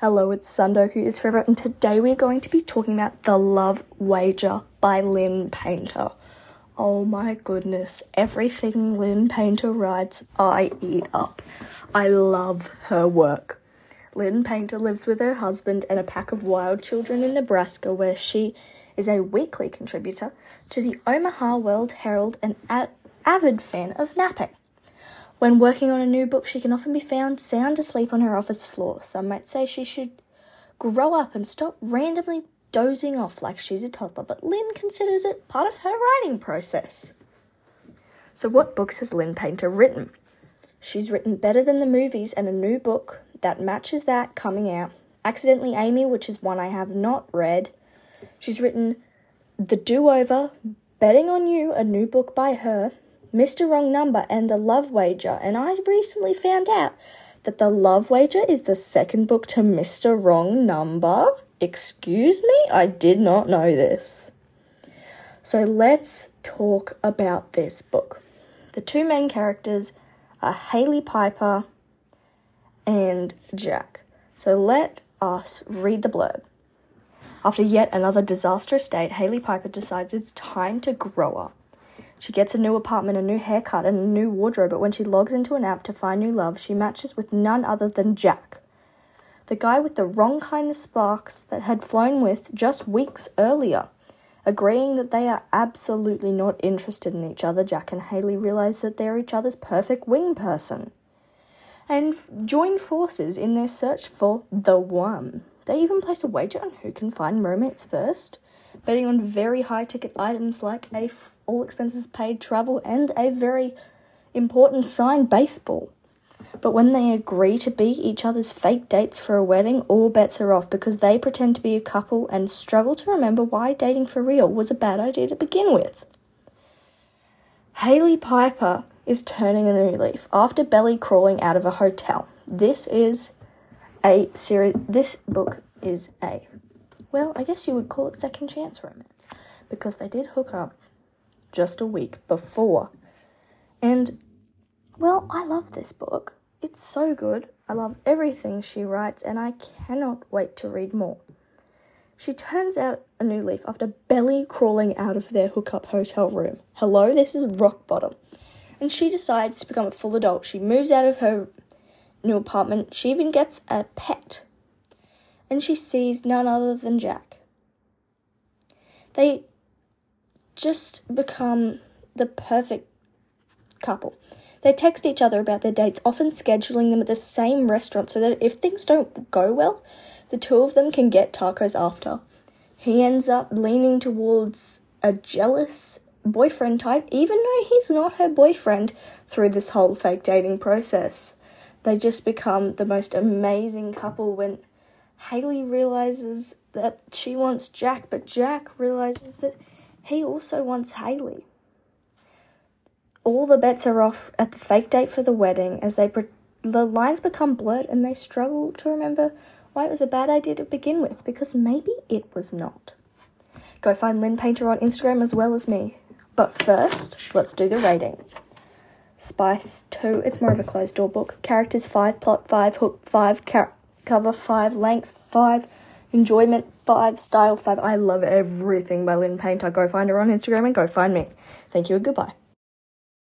Hello, it's Sundoku is Forever, and today we're going to be talking about The Love Wager by Lynn Painter. Oh my goodness, everything Lynn Painter writes, I eat up. I love her work. Lynn Painter lives with her husband and a pack of wild children in Nebraska, where she is a weekly contributor to the Omaha World Herald and a- avid fan of napping. When working on a new book, she can often be found sound asleep on her office floor. Some might say she should grow up and stop randomly dozing off like she's a toddler, but Lynn considers it part of her writing process. So, what books has Lynn Painter written? She's written Better Than the Movies and a new book that matches that coming out. Accidentally Amy, which is one I have not read. She's written The Do Over, Betting on You, a new book by her. Mr. Wrong Number and The Love Wager, and I recently found out that The Love Wager is the second book to Mr. Wrong Number. Excuse me? I did not know this. So let's talk about this book. The two main characters are Hailey Piper and Jack. So let us read the blurb. After yet another disastrous date, Hailey Piper decides it's time to grow up. She gets a new apartment, a new haircut, and a new wardrobe, but when she logs into an app to find new love, she matches with none other than Jack. The guy with the wrong kind of sparks that had flown with just weeks earlier. Agreeing that they are absolutely not interested in each other, Jack and Haley realize that they're each other's perfect wing person and join forces in their search for the one. They even place a wager on who can find romance first, betting on very high ticket items like a f- all expenses paid travel and a very important signed baseball. But when they agree to be each other's fake dates for a wedding, all bets are off because they pretend to be a couple and struggle to remember why dating for real was a bad idea to begin with. Hailey Piper is turning a new leaf after belly crawling out of a hotel. This is a series. This book is a, well, I guess you would call it second chance romance because they did hook up just a week before. And, well, I love this book. It's so good. I love everything she writes, and I cannot wait to read more. She turns out a new leaf after belly crawling out of their hookup hotel room. Hello, this is rock bottom. And she decides to become a full adult. She moves out of her new apartment. She even gets a pet. And she sees none other than Jack. They just become the perfect couple. They text each other about their dates, often scheduling them at the same restaurant so that if things don't go well, the two of them can get tacos after. He ends up leaning towards a jealous boyfriend type, even though he's not her boyfriend, through this whole fake dating process. They just become the most amazing couple when Hailey realizes that she wants Jack, but Jack realizes that he also wants Hailey. All the bets are off at the fake date for the wedding as they pre- the lines become blurred and they struggle to remember why it was a bad idea to begin with because maybe it was not. Go find Lynn Painter on Instagram as well as me. But first, let's do the rating. Spice 2, it's more of a closed door book. Characters 5, plot 5, hook 5, char- cover 5, length 5, enjoyment 5, style 5. I love everything by Lynn Painter. Go find her on Instagram and go find me. Thank you and goodbye.